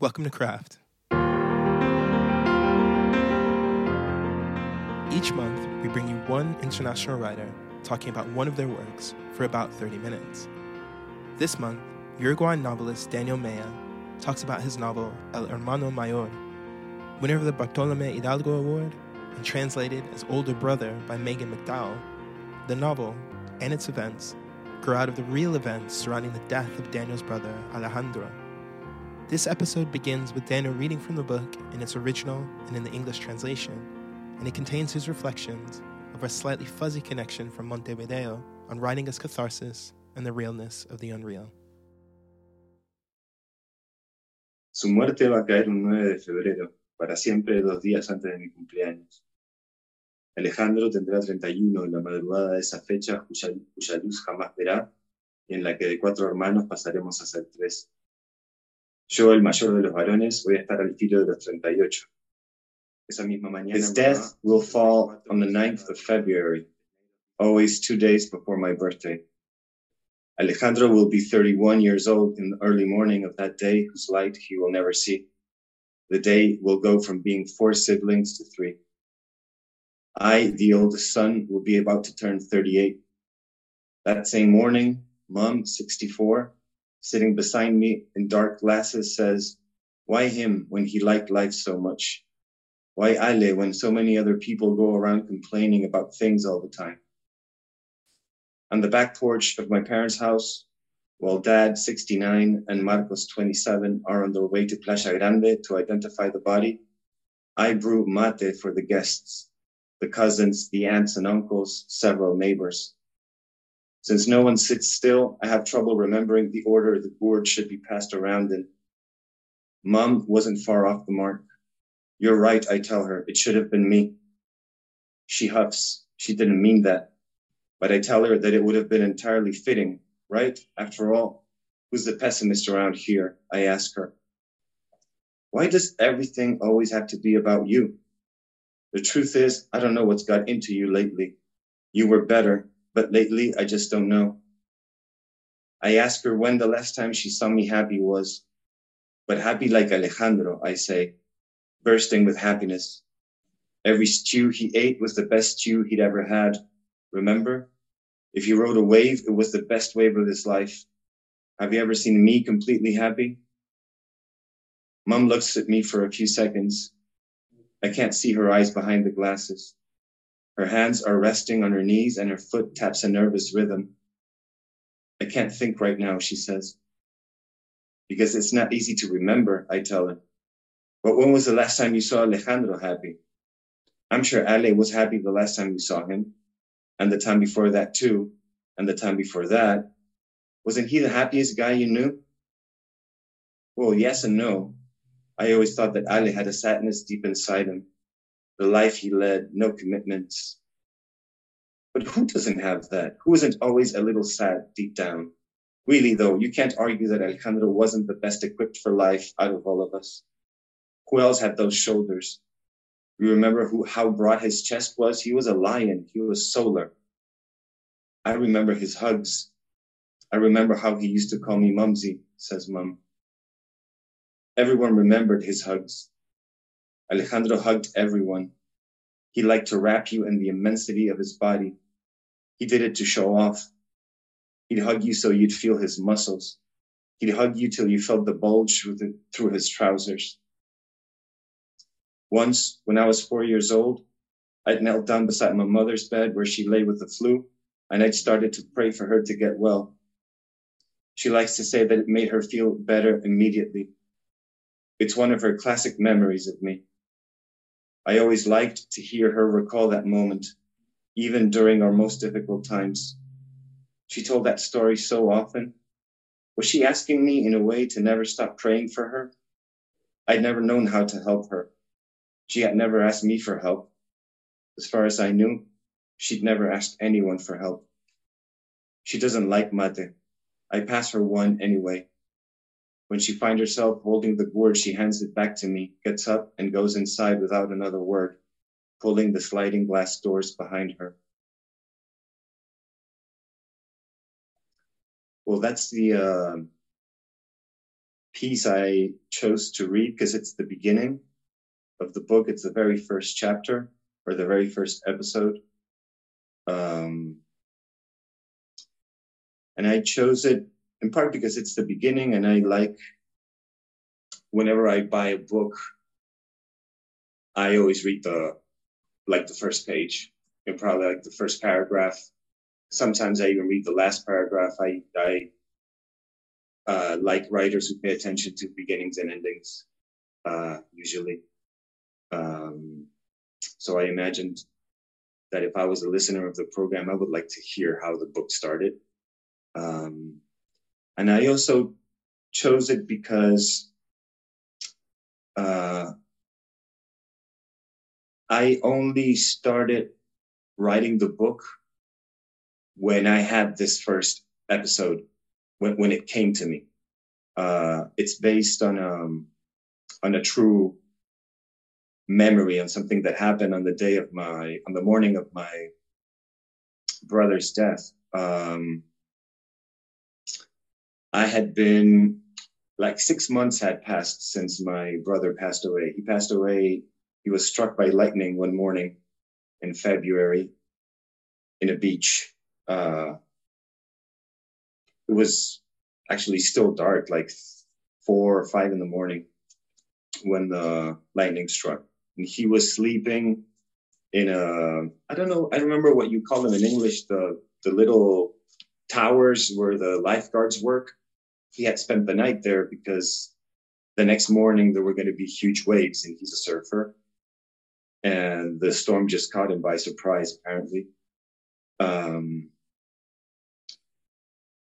Welcome to Craft. Each month, we bring you one international writer talking about one of their works for about 30 minutes. This month, Uruguayan novelist Daniel Mella talks about his novel El Hermano Mayor, winner of the Bartolome Hidalgo Award and translated as Older Brother by Megan McDowell. The novel and its events grow out of the real events surrounding the death of Daniel's brother, Alejandro. This episode begins with Daniel reading from the book in its original and in the English translation, and it contains his reflections of a slightly fuzzy connection from Montevideo on writing as catharsis and the realness of the unreal. Su muerte va a caer un 9 de febrero, para siempre dos días antes de mi cumpleaños. Alejandro tendrá 31 en la madrugada de esa fecha cuya, cuya luz jamás verá y en la que de cuatro hermanos pasaremos a ser tres. Yo, el mayor de los varones, voy a estar al filo de los 38. Esa misma mañana. His death will fall on the 9th of February, always two days before my birthday. Alejandro will be 31 years old in the early morning of that day, whose light he will never see. The day will go from being four siblings to three. I, the oldest son, will be about to turn 38. That same morning, mom, 64, sitting beside me in dark glasses says, why him when he liked life so much? Why Ale when so many other people go around complaining about things all the time? On the back porch of my parents' house, while dad, 69, and Marcos, 27, are on their way to Playa Grande to identify the body, I brew mate for the guests, the cousins, the aunts and uncles, several neighbors. Since no one sits still, I have trouble remembering the order the gourd should be passed around in. Mom wasn't far off the mark. You're right, I tell her. It should have been me. She huffs. She didn't mean that. But I tell her that it would have been entirely fitting, right? After all, who's the pessimist around here? I ask her. Why does everything always have to be about you? The truth is, I don't know what's got into you lately. You were better, but lately I just don't know. I ask her when the last time she saw me happy was, but happy like Alejandro, I say, bursting with happiness. Every stew he ate was the best stew he'd ever had. Remember? If he rode a wave, it was the best wave of his life. Have you ever seen me completely happy? Mom looks at me for a few seconds. I can't see her eyes behind the glasses. Her hands are resting on her knees and her foot taps a nervous rhythm. I can't think right now, she says. Because it's not easy to remember, I tell her. But when was the last time you saw Alejandro happy? I'm sure Ale was happy the last time you saw him, and the time before that too, and the time before that. Wasn't he the happiest guy you knew? Well, yes and no. I always thought that Ale had a sadness deep inside him, the life he led, no commitments. But who doesn't have that? Who isn't always a little sad deep down? Really, though, you can't argue that Alejandro wasn't the best equipped for life out of all of us. Who else had those shoulders? You remember who, how broad his chest was? He was a lion. He was solar. I remember his hugs. I remember how he used to call me Mumsy, says Mum. Everyone remembered his hugs. Alejandro hugged everyone. He liked to wrap you in the immensity of his body. He did it to show off. He'd hug you so you'd feel his muscles. He'd hug you till you felt the bulge through, his trousers. Once, when I was four years old, I'd knelt down beside my mother's bed where she lay with the flu, and I'd started to pray for her to get well. She likes to say that it made her feel better immediately. It's one of her classic memories of me. I always liked to hear her recall that moment, even during our most difficult times. She told that story so often. Was she asking me in a way to never stop praying for her? I'd never known how to help her. She had never asked me for help. As far as I knew, she'd never asked anyone for help. She doesn't like mate. I pass her one anyway. When she finds herself holding the gourd, she hands it back to me, gets up, and goes inside without another word, pulling the sliding glass doors behind her. Well, that's the uh, piece I chose to read because it's the beginning of the book. It's the very first chapter or the very first episode. Um, and I chose it in part because it's the beginning and I like whenever I buy a book, I always read the like the first page and probably like the first paragraph. Sometimes I even read the last paragraph. I I uh, like writers who pay attention to beginnings and endings, uh, usually. Um, so I imagined that if I was a listener of the program, I would like to hear how the book started. Um, and I also chose it because uh, I only started writing the book when I had this first episode, when, when it came to me. Uh, it's based on um, on a true memory on something that happened on the day of my on the morning of my brother's death. Um, I had been like six months had passed since my brother passed away. He passed away he was struck by lightning one morning in February in a beach. Uh, it was actually still dark, like four or five in the morning when the lightning struck. And he was sleeping in a, I don't know, I remember what you call them in English, the, the little towers where the lifeguards work. He had spent the night there because the next morning there were going to be huge waves and he's a surfer and the storm just caught him by surprise, apparently. Um,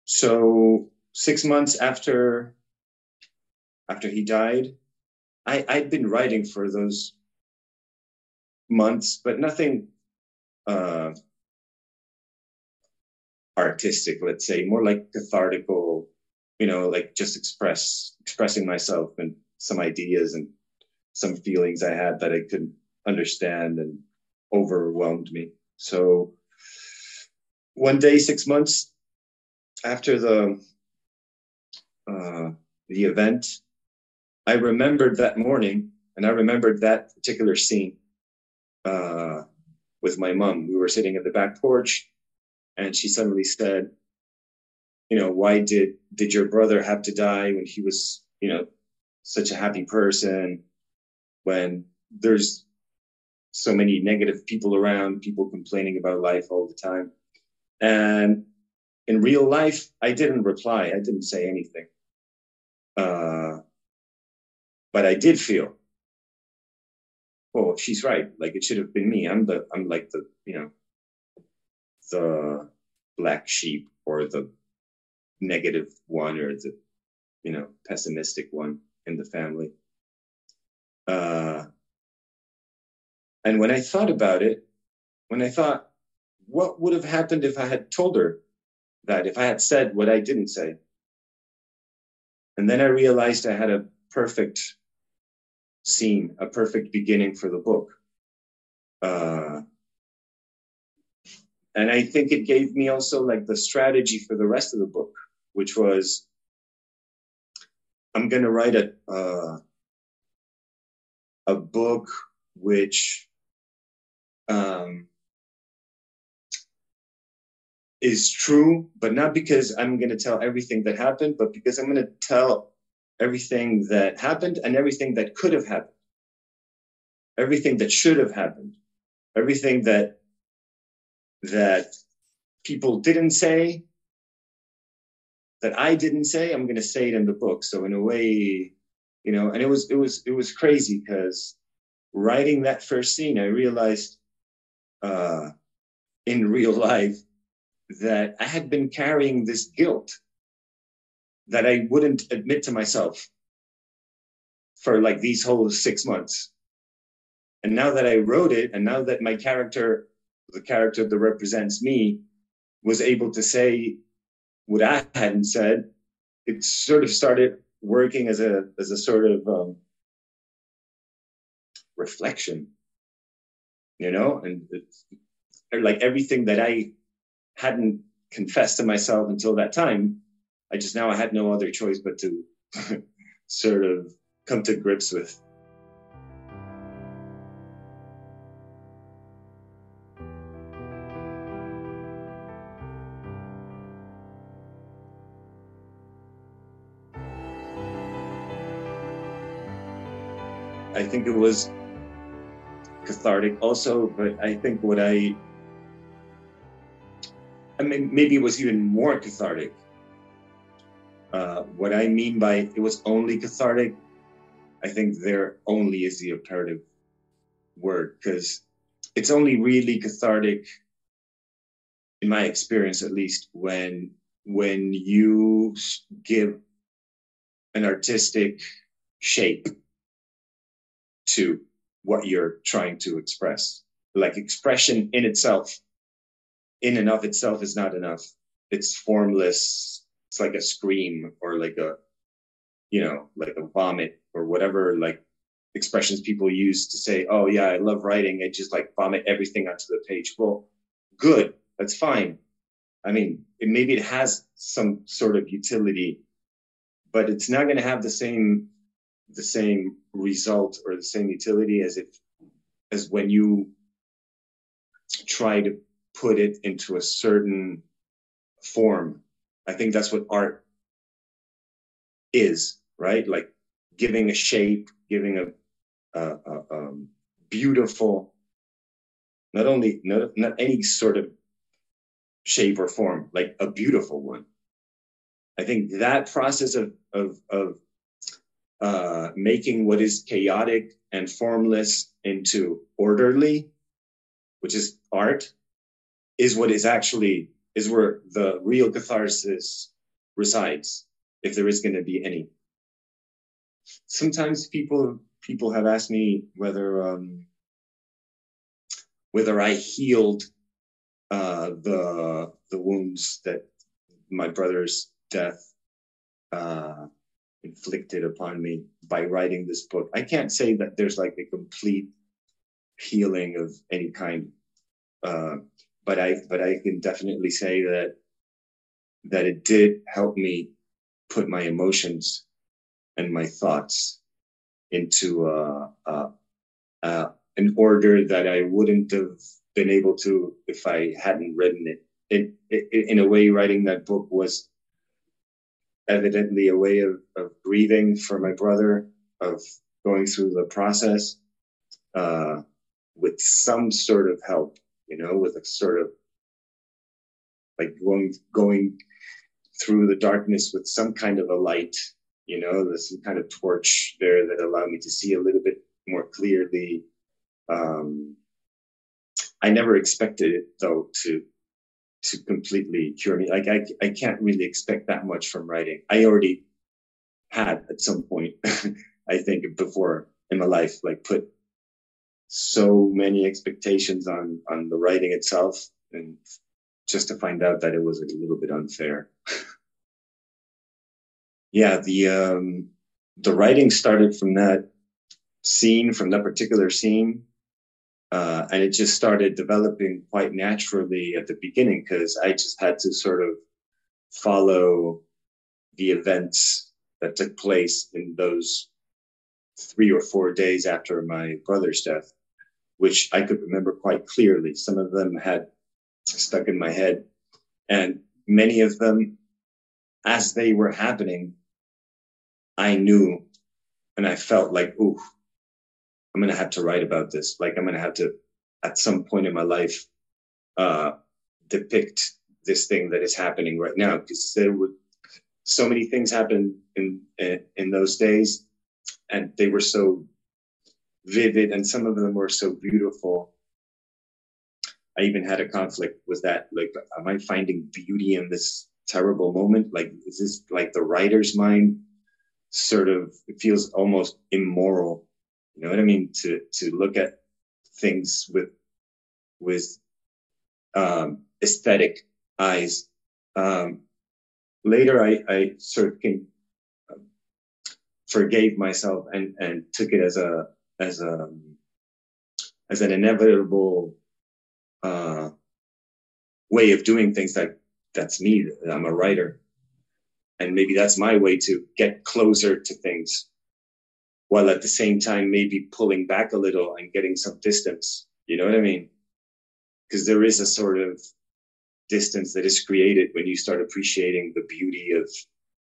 so six months after after he died, I, I'd been writing for those months, but nothing uh, artistic, let's say, more like cathartical, you know, like just express expressing myself and some ideas and some feelings I had that I couldn't understand and overwhelmed me. So one day, six months after the uh, the event, I remembered that morning, and I remembered that particular scene uh, with my mom. We were sitting at the back porch, and she suddenly said, "You know, why did did your brother have to die when he was, you know, such a happy person? When there's so many negative people around, people complaining about life all the time. And in real life, I didn't reply. I didn't say anything. Uh, but I did feel, oh, she's right. Like it should have been me. I'm the, I'm like the, you know, the black sheep or the negative one or the, you know, pessimistic one in the family. Uh, and when I thought about it, when I thought, what would have happened if I had told her that, if I had said what I didn't say? And then I realized I had a perfect scene, a perfect beginning for the book. Uh, and I think it gave me also like the strategy for the rest of the book, which was I'm going to write a uh, a book which um, is true, but not because I'm going to tell everything that happened, but because I'm going to tell everything that happened and everything that could have happened, everything that should have happened, everything that that people didn't say, that I didn't say. I'm going to say it in the book. So in a way, you know, and it was it was it was crazy because writing that first scene, I realized uh, in real life that I had been carrying this guilt that I wouldn't admit to myself for like these whole six months. And now that I wrote it, and now that my character, the character that represents me, was able to say what I hadn't said, it sort of started working as a as a sort of um, reflection you know, and like everything that I hadn't confessed to myself until that time, I just now I had no other choice but to sort of come to grips with. Think it was cathartic also, but I think what I, I mean, maybe it was even more cathartic. Uh, what I mean by it was only cathartic, I think there only is the imperative word because it's only really cathartic, in my experience at least, when when you give an artistic shape to what you're trying to express. Like expression in itself, in and of itself, is not enough. It's formless. It's like a scream or like a, you know, like a vomit or whatever, like expressions people use to say, oh, yeah, I love writing. I just like vomit everything onto the page. Well, good. That's fine. I mean, it, maybe it has some sort of utility, but it's not going to have the same the same result or the same utility as if as when you try to put it into a certain form. I think that's what art is right? Like giving a shape giving a, a, a um, beautiful not only not, not any sort of shape or form like a beautiful one. I think that process of of of uh, making what is chaotic and formless into orderly, which is art, is what is actually is where the real catharsis resides, if there is going to be any. Sometimes people people have asked me whether um, whether I healed uh, the the wounds that my brother's death uh, inflicted upon me by writing this book. I can't say that there's like a complete healing of any kind, uh, but I but I can definitely say that that it did help me put my emotions and my thoughts into uh, uh, uh, an order that I wouldn't have been able to if I hadn't written it. It, it. In a way, writing that book was evidently a way of, of grieving for my brother, of going through the process uh, with some sort of help, you know, with a sort of like going going through the darkness with some kind of a light, you know, there's some kind of torch there that allowed me to see a little bit more clearly. Um, I never expected it though to to completely cure me. Like I, I can't really expect that much from writing. I already had at some point, I think before in my life, like put so many expectations on, on the writing itself and just to find out that it was a little bit unfair. yeah, the, um, the writing started from that scene, from that particular scene uh, and it just started developing quite naturally at the beginning because I just had to sort of follow the events that took place in those three or four days after my brother's death, which I could remember quite clearly. Some of them had stuck in my head, and many of them, as they were happening, I knew and I felt like, ooh, I'm going to have to write about this. Like I'm going to have to, at some point in my life, uh, depict this thing that is happening right now because there were so many things happened in, in those days, and they were so vivid, and some of them were so beautiful. I even had a conflict with that. Like, am I finding beauty in this terrible moment? Like, is this like the writer's mind? Sort of, it feels almost immoral you know what I mean? To to look at things with with um, aesthetic eyes. Um, later, I, I sort of came, uh, forgave myself and and took it as a as a as an inevitable uh, way of doing things. That that's me. I'm a writer. and maybe that's my way to get closer to things while at the same time maybe pulling back a little and getting some distance. You know what i mean? Because there is a sort of distance that is created when you start appreciating the beauty of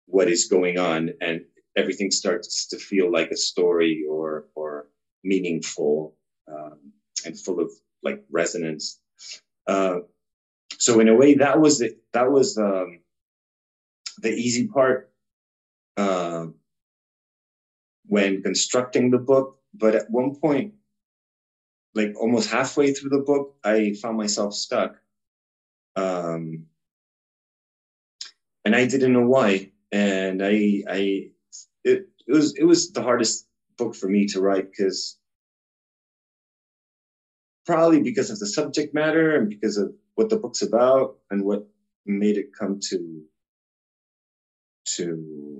what is going on and everything starts to feel like a story or or meaningful um, and full of like resonance. Uh, so in a way that was the, that was um, the easy part. Uh, when constructing the book but at one point like almost halfway through the book i found myself stuck um, and I didn't know why. And I, I, it, it was, it was the hardest book for me to write because probably because of the subject matter and because of what the book's about and what made it come to, to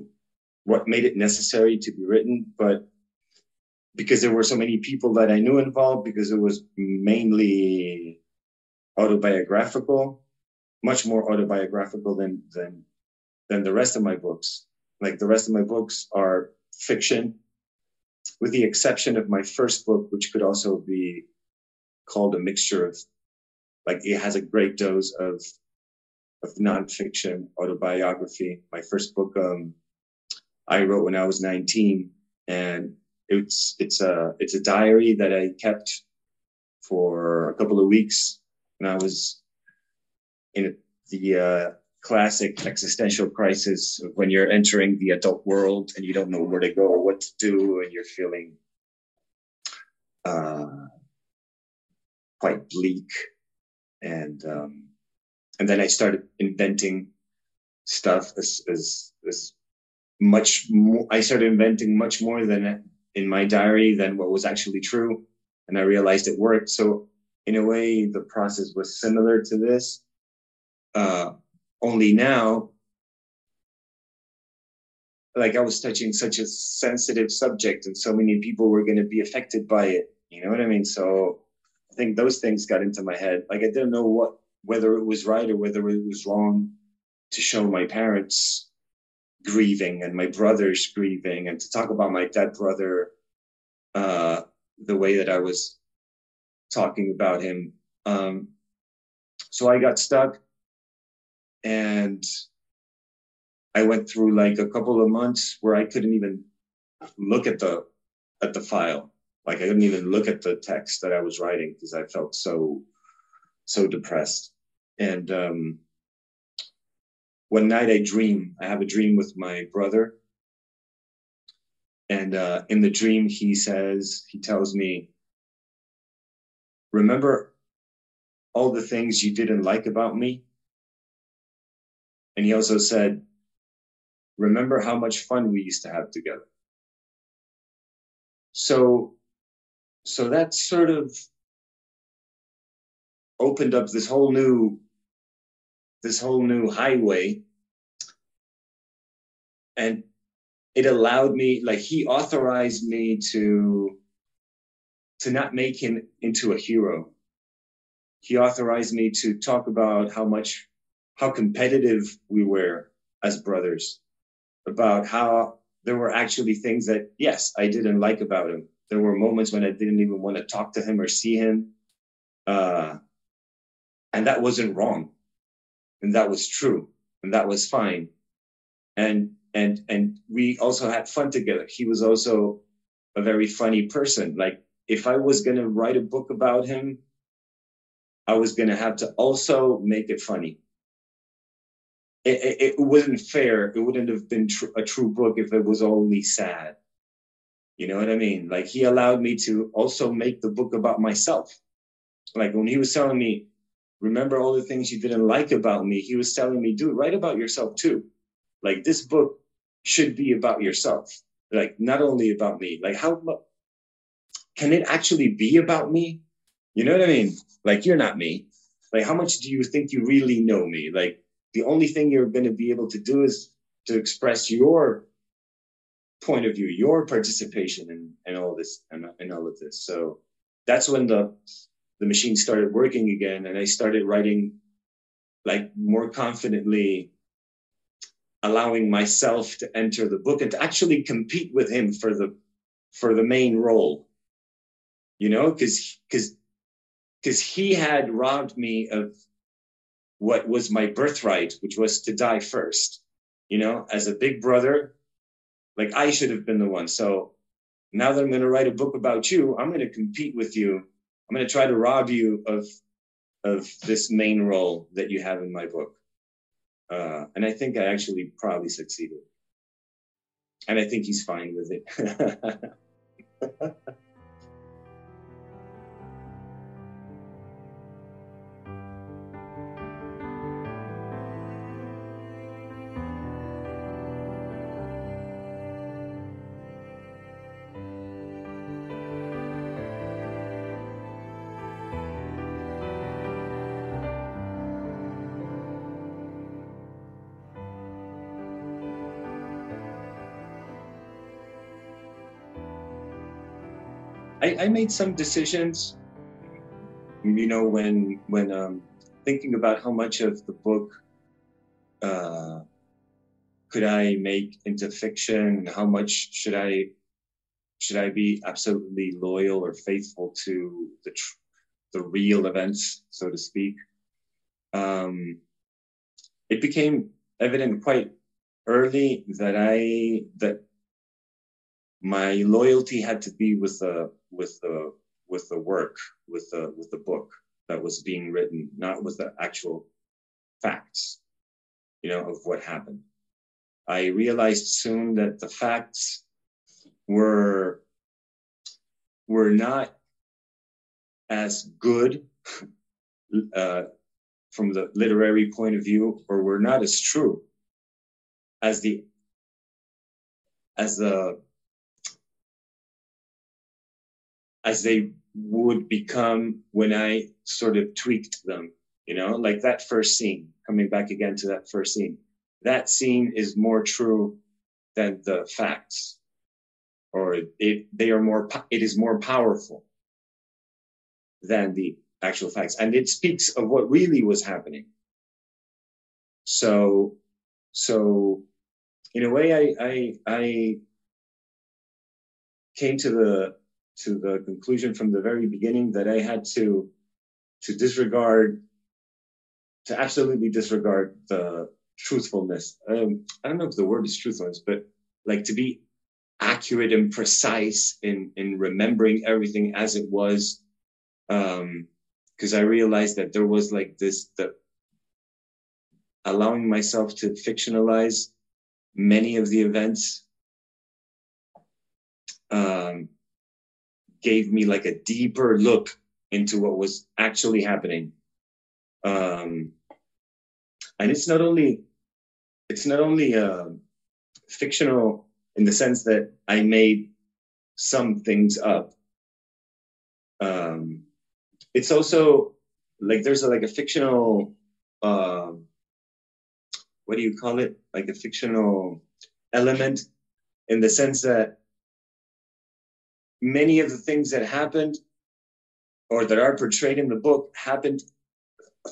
what made it necessary to be written. But because there were so many people that I knew involved, because it was mainly autobiographical, much more autobiographical than than than the rest of my books. Like the rest of my books are fiction, with the exception of my first book, which could also be called a mixture of, like it has a great dose of of nonfiction autobiography. My first book, um, I wrote when I was 19, and it's it's a it's a diary that I kept for a couple of weeks when I was in the uh, classic existential crisis when you're entering the adult world and you don't know where to go or what to do, and you're feeling uh, quite bleak. And um, and then I started inventing stuff as as, as much more. I started inventing much more than in my diary than what was actually true, and I realized it worked. So in a way, the process was similar to this uh, only now, like I was touching such a sensitive subject, and so many people were going to be affected by it. You know what I mean? So I think those things got into my head. Like I didn't know what whether it was right or whether it was wrong to show my parents grieving and my brothers grieving and to talk about my dead brother uh, the way that I was talking about him. Um, so I got stuck and I went through like a couple of months where I couldn't even look at the at the file. Like I couldn't even look at the text that I was writing because I felt so so depressed. And um, one night I dream. I have a dream with my brother, and uh, in the dream he says he tells me, "Remember all the things you didn't like about me." And he also said, remember how much fun we used to have together. So, so that sort of opened up this whole new, this whole new highway. And it allowed me, like he authorized me to, to not make him into a hero. He authorized me to talk about how much how competitive we were as brothers, about how there were actually things that, yes, I didn't like about him. There were moments when I didn't even want to talk to him or see him. Uh, and that wasn't wrong. And that was true. And that was fine. And, and, and we also had fun together. He was also a very funny person. Like if I was going to write a book about him, I was going to have to also make it funny it, it, wasn't fair. It wouldn't have been tr- a true book if it was only sad. You know what I mean? Like he allowed me to also make the book about myself. Like when he was telling me, remember all the things you didn't like about me, he was telling me, dude, write about yourself too. Like this book should be about yourself. Like not only about me. Like how can it actually be about me? You know what I mean? Like you're not me. Like how much do you think you really know me? Like the only thing you're going to be able to do is to express your point of view, your participation in, in all this and in, in all of this. So that's when the the machine started working again, and I started writing like more confidently allowing myself to enter the book and to actually compete with him for the for the main role. You know because because because he had robbed me of what was my birthright which was to die first. You know as a big brother like i should have been the one. So now that i'm going to write a book about you i'm going to compete with you i'm going to try to rob you of of this main role that you have in my book uh, and I think I actually probably succeeded. And I think he's fine with it. I, I made some decisions, you know, when when um, thinking about how much of the book uh, could I make into fiction, how much should I should I be absolutely loyal or faithful to the tr- the real events, so to speak. Um, it became evident quite early that I that my loyalty had to be with the with the with the work with the with the book that was being written not with the actual facts you know of what happened. I realized soon that the facts were were not as good uh, from the literary point of view or were not as true as the as the as they would become when I sort of tweaked them, you know, like that first scene, coming back again to that first scene. That scene is more true than the facts, or it, they are more, it is more powerful than the actual facts. And it speaks of what really was happening. So, so in a way, I, I, I came to the to the conclusion from the very beginning that I had to to disregard to absolutely disregard the truthfulness. Um, I don't know if the word is truthfulness, but like to be accurate and precise in in remembering everything as it was. Um, because I realized that there was like this the allowing myself to fictionalize many of the events um, gave me like a deeper look into what was actually happening. Um, and it's not only it's not only uh, fictional in the sense that I made some things up. Um, it's also like there's a, like a fictional uh, what do you call it? Like a fictional element in the sense that many of the things that happened or that are portrayed in the book happened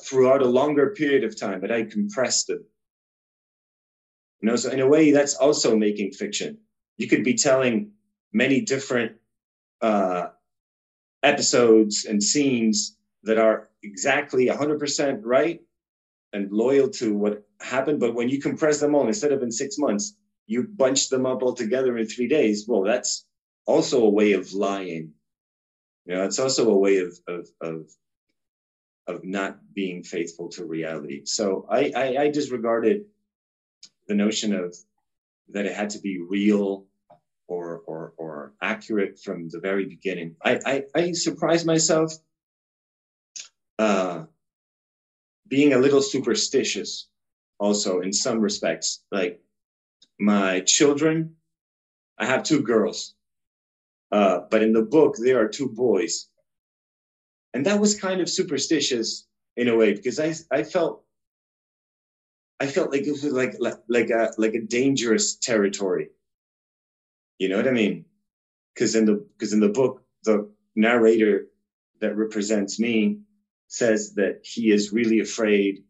throughout a longer period of time, but I compressed them. You know, so in a way, that's also making fiction. You could be telling many different uh, episodes and scenes that are exactly 100% right and loyal to what happened, but when you compress them all, instead of in six months, you bunch them up all together in three days. Well, that's also a way of lying. You know, it's also a way of of of of not being faithful to reality. So I, I, I disregarded the notion of that it had to be real or or or accurate from the very beginning. I I, I surprised myself uh, being a little superstitious also in some respects. Like my children, I have two girls. Uh, but in the book, there are two boys. And that was kind of superstitious in a way because I, I felt I felt like it was like, like like a like a dangerous territory. You know what I mean? Because in the because in the book, the narrator that represents me says that he is really afraid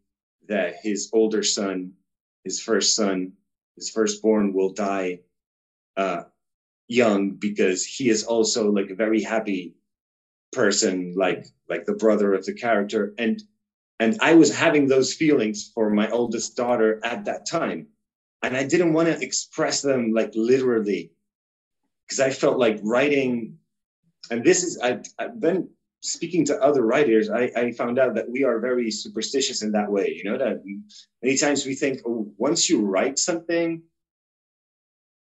that his older son, his first son, his firstborn will die uh, young because he is also like a very happy person, like like the brother of the character, and and I was having those feelings for my oldest daughter at that time, and I didn't want to express them like literally because I felt like writing, and this is I've, I've been speaking to other writers, I, I, found out that we are very superstitious in that way. You know that many times we think, oh, once you write something,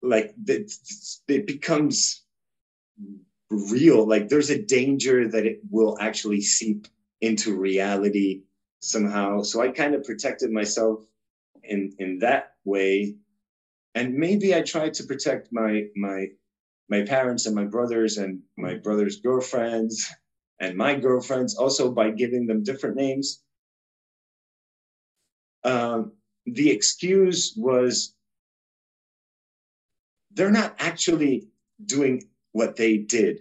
like it, it becomes real. Like there's a danger that it will actually seep into reality somehow. So I kind of protected myself in in that way, and maybe I tried to protect my my my parents and my brothers and my brothers' girlfriends and my girlfriends also by giving them different names. Um, the excuse was they're not actually doing what they did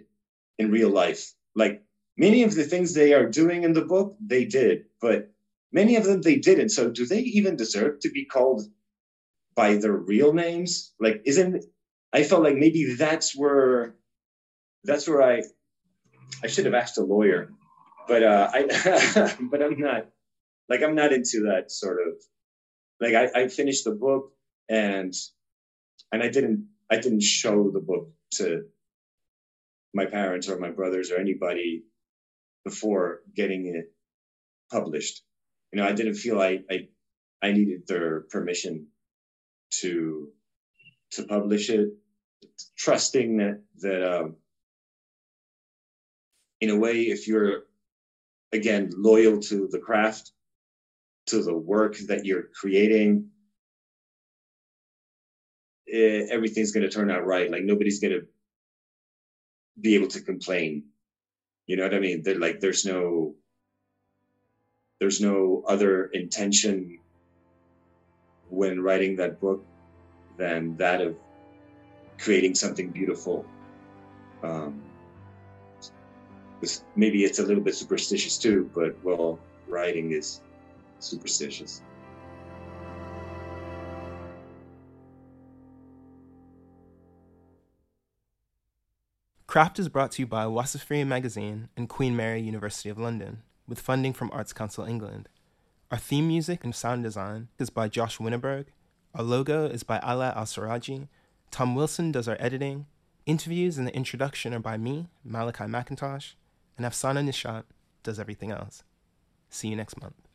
in real life. Like many of the things they are doing in the book, they did, but many of them they didn't. So do they even deserve to be called by their real names? Like, isn't I felt like maybe that's where that's where I I should have asked a lawyer, but uh, I but I'm not like I'm not into that sort of like I, I finished the book and and I didn't I didn't show the book to my parents or my brothers or anybody before getting it published. You know, I didn't feel I I, I needed their permission to to publish it, trusting that that um, in a way, if you're again loyal to the craft, to the work that you're creating, eh, everything's going to turn out right. Like nobody's going to be able to complain. You know what I mean? They're like, there's no, there's no other intention when writing that book than that of creating something beautiful. Um, maybe it's a little bit superstitious too, but well, writing is superstitious. Craft is brought to you by Wasafiri Magazine and Queen Mary University of London, with funding from Arts Council England. Our theme music and sound design is by Josh Winneberg. Our logo is by Ala Al Saraji. Tom Wilson does our editing. Interviews and the introduction are by me, Malachi McIntosh and Afsana Nishat does everything else. See you next month.